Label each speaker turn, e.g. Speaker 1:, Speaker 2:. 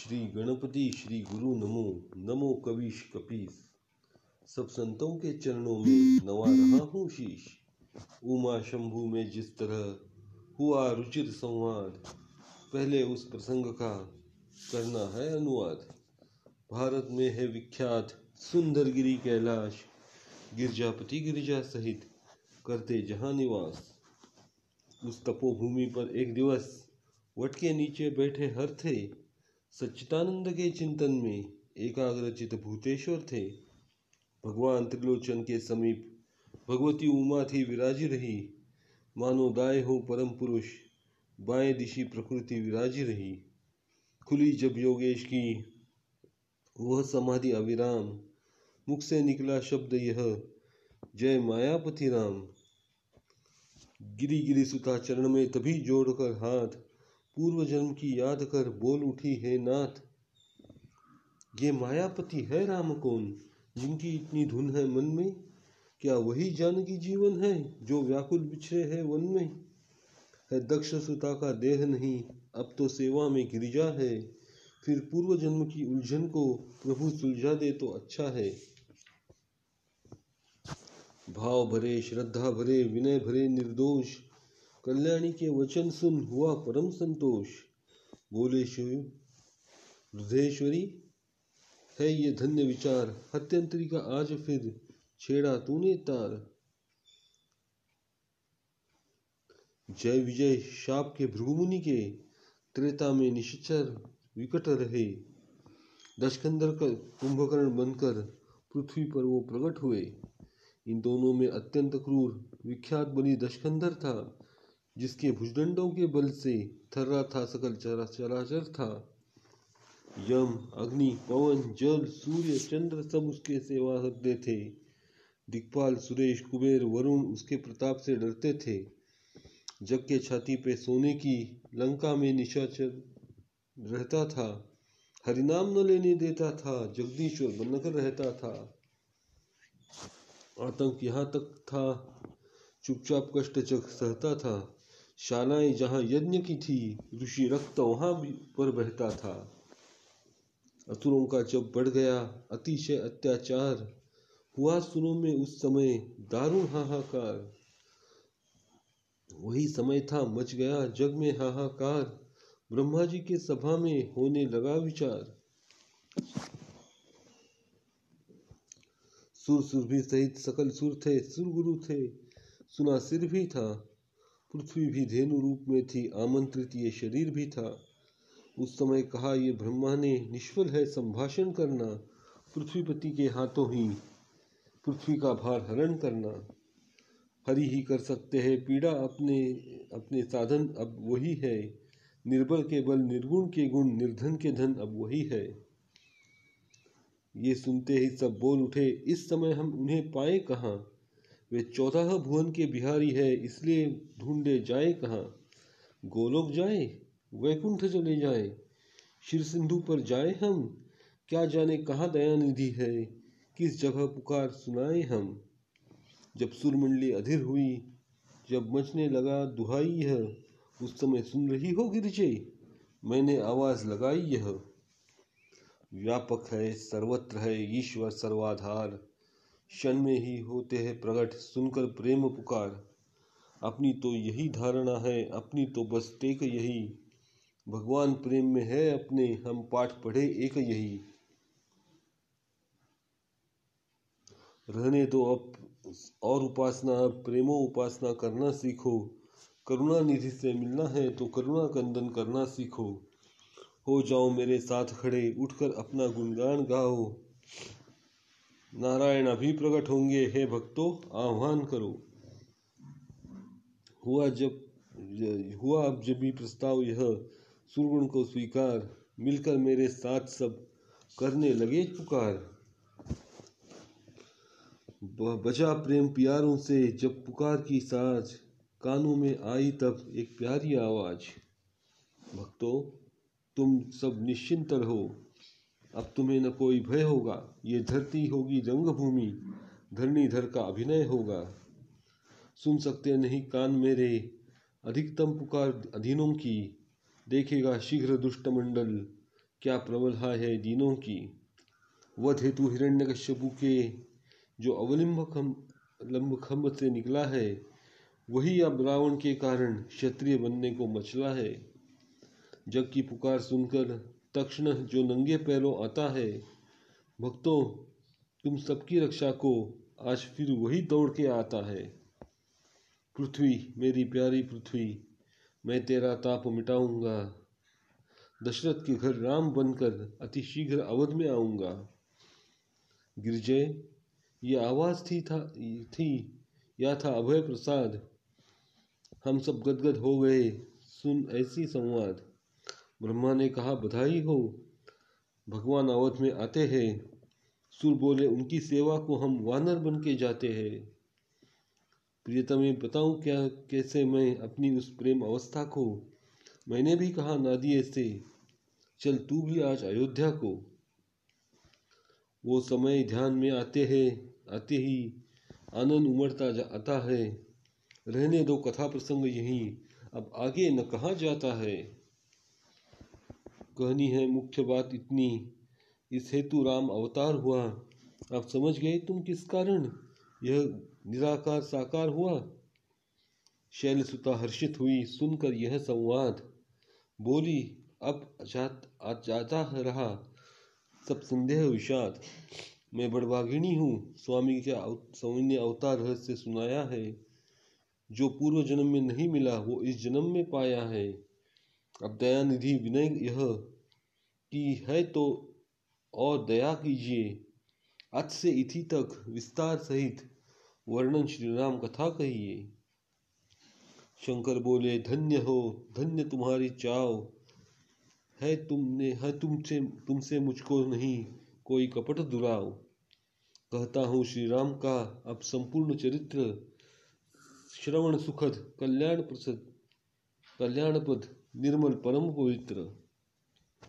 Speaker 1: श्री गणपति श्री गुरु नमो नमो कविश कपीस। सब संतों के चरणों में नवा रहा हूँ शीश। उमा शंभु में जिस तरह हुआ रुचिर संवाद, पहले उस प्रसंग का करना है अनुवाद। भारत में है विख्यात सुंदर गिरी कैलाश, गिरजापति गिरिजा सहित करते जहाँ निवास। उस तपोभूमि पर एक दिवस वट के नीचे बैठे हर थे सच्चिदानंद के चिंतन में एकाग्रचित भूतेश्वर थे। भगवान त्रिलोचन के समीप भगवती उमा थी विराजी रही। मानो दाय हो परम पुरुष, बाएँ दिशी प्रकृति विराजी रही। खुली जब योगेश की, वह समाधि अविराम। मुख से निकला शब्द यह, जय मायापति राम गिरी गिरी सुता चरण में तभी जोड़कर हाथ पूर्व जन्म की याद कर बोल उठी है नाथ। ये मायापति है राम कौन जिनकी इतनी धुन है मन में? क्या वही जानकी जीवन है जो व्याकुल बिछड़े है वन में? है दक्ष सुता का देह नहीं, अब तो सेवा में गिरिजा है। फिर पूर्व जन्म की उलझन को प्रभु सुलझा दे तो अच्छा है। भाव भरे, श्रद्धा भरे, विनय भरे, निर्दोष। कल्याणी के वचन सुन हुआ परम संतोष। बोले, शिव, हृदयेश्वरी, है ये धन्य विचार। हत्यंतरी का आज फिर छेड़ा तूने तार। जय विजय शाप के भृगुमुनि के। त्रेता में निश्चर विकट रहे। दशकंदर का कुंभकर्ण बनकर पृथ्वी पर वो प्रकट हुए। इन दोनों में अत्यंत क्रूर, विख्यात बनी दशकंदर था। जिसके भुजदंडों के बल से थर्रा था, सकल चरा चराचर था। यम, अग्नि, पवन, जल, सूर्य, चंद्र सब उसके सेवा करते थे। दिक्पाल सुरेश, कुबेर, वरुण उसके प्रताप से डरते थे। जग के छाती पे सोने की लंका में निशाचर रहता था। हरिनाम न लेने देता था, जगदीश्वर बनकर रहता था। आतंक यहाँ तक था, चुपचाप कष्ट चक सहता था। शालाएँ जहाँ यज्ञ की थी, ऋषि रक्त वहाँ पर बहता था। असुरों का जब बढ़ गया, अतिशय अत्याचार। हुआ सुरों में उस समय दारुण हाहाकार। वही समय था, मच गया जग में हाहाकार। ब्रह्मा जी के सभा में होने लगा विचार। सुर सुर भी सहित सकल सुर थे, सुर गुरु थे। सुना सिर भी था। पृथ्वी भी धेनु रूप में थी, आमंत्रित ये शरीर भी था। उस समय कहा, ये ब्रह्मा ने निष्फल है, संभाषण करना। पृथ्वीपति के हाथों ही पृथ्वी का भार हरण करना। हरि ही कर सकते हैं, पीड़ा अपने अपने साधन अब वही है। निर्बल के बल, निर्गुण के गुण, निर्धन के धन अब वही है। ये सुनते ही सब बोल उठे, इस समय हम उन्हें पाए कहाँ? वे चौदह भुवन के बिहारी है, इसलिए ढूंढे जाए कहाँ? गोलोक जाए? वैकुंठ चले जाए? शिर सिंधु पर जाए हम? क्या जाने कहाँ दयानिधि है? किस जगह पुकार सुनाए हम? जब सुरमंडली अधीर हुई, जब मचने लगा दुहाई यह, उस समय सुन रही हो गिरजे, मैंने आवाज़ लगाई यह। व्यापक है, सर्वत्र है, ईश्वर सर्वाधार। क्षण में ही होते हैं प्रकट सुनकर प्रेम पुकार। अपनी तो यही धारणा है, अपनी तो बस टेक यही। भगवान प्रेम में है अपने, हम पाठ पढ़े एक यही। रहने दो अब, और उपासना, प्रेमो उपासना करना सीखो। करुणा निधि से मिलना है तो करुणा कंदन करना सीखो। हो जाओ मेरे साथ खड़े, उठकर अपना गुणगान गाओ। नारायण अभी प्रकट होंगे, हे भक्तों, आह्वान करो। हुआ जब, हुआ अब जब भी प्रस्ताव यह सुरगुण को स्वीकार, मिलकर मेरे साथ सब करने लगे पुकार। बजा प्रेम प्यारों से, जब पुकार की साज, कानों में आई तब एक प्यारी आवाज़। भक्तों, तुम सब निश्चिंत रहो। अब तुम्हें न कोई भय होगा। ये धरती होगी रंगभूमि धरणीधर का अभिनय होगा। सुन सकते नहीं कान मेरे, अधिकतम पुकार अधीनों की। देखेगा शीघ्र दुष्ट मंडल क्या प्रबलता है दीनों की। वध हेतु हिरण्यकश्यपु के, जो अवलिंब लंब खम्भ से निकला है, वही अब रावण के कारण क्षत्रिय बनने को मचला है। जग की पुकार सुनकर तक्षण जो नंगे पैरों आता है, भक्तों, तुम सबकी रक्षा को आज फिर वही दौड़ के आता है। पृथ्वी, मेरी प्यारी पृथ्वी, मैं तेरा ताप मिटाऊँगा। दशरथ के घर राम बनकर अति शीघ्र अवध में आऊँगा। गिरजय, ये आवाज़ थी था, थी, या था अभय प्रसाद? हम सब गदगद हो गए, सुन ऐसी संवाद। ब्रह्मा ने कहा, बधाई हो। भगवान अवध में आते हैं। सुर बोले, उनकी सेवा को हम वानर बन के जाते हैं। प्रियतम बताऊँ क्या, कैसे मैं अपनी उस प्रेम अवस्था को? मैंने भी कहा नादिए से चल, तू भी आज अयोध्या को। वो समय ध्यान में आते हैं। आते ही आनंद उमड़ता आता है। रहने दो, कथा प्रसंग यहीं। अब आगे न कहा जाता है। कहनी है, मुख्य बात इतनी। इस हेतु राम अवतार हुआ। आप समझ गए तुम किस कारण यह निराकार साकार हुआ? शैलसुता हर्षित हुई, सुनकर यह संवाद। बोली, अब जाता रहा। सब संदेह विषाद। मैं बड़भागिनी हूँ। स्वामी के स्वामी ने अवतार रहस्य सुनाया है। जो पूर्व जन्म में नहीं मिला, वो इस जन्म में पाया है। अब दया दयानिधि विनय यह कि है तो और दया कीजिए। अच से इथि तक विस्तार सहित वर्णन श्री राम कथा कहिए। शंकर बोले, धन्य हो, धन्य तुम्हारी चाव। है तुमने, है तुमसे तुमसे मुझको नहीं कोई कपट दुराव। कहता हूँ श्री राम का अब संपूर्ण चरित्र श्रवण सुखद कल्याण प्रसद कल्याणपद निर्मल परम पवित्र।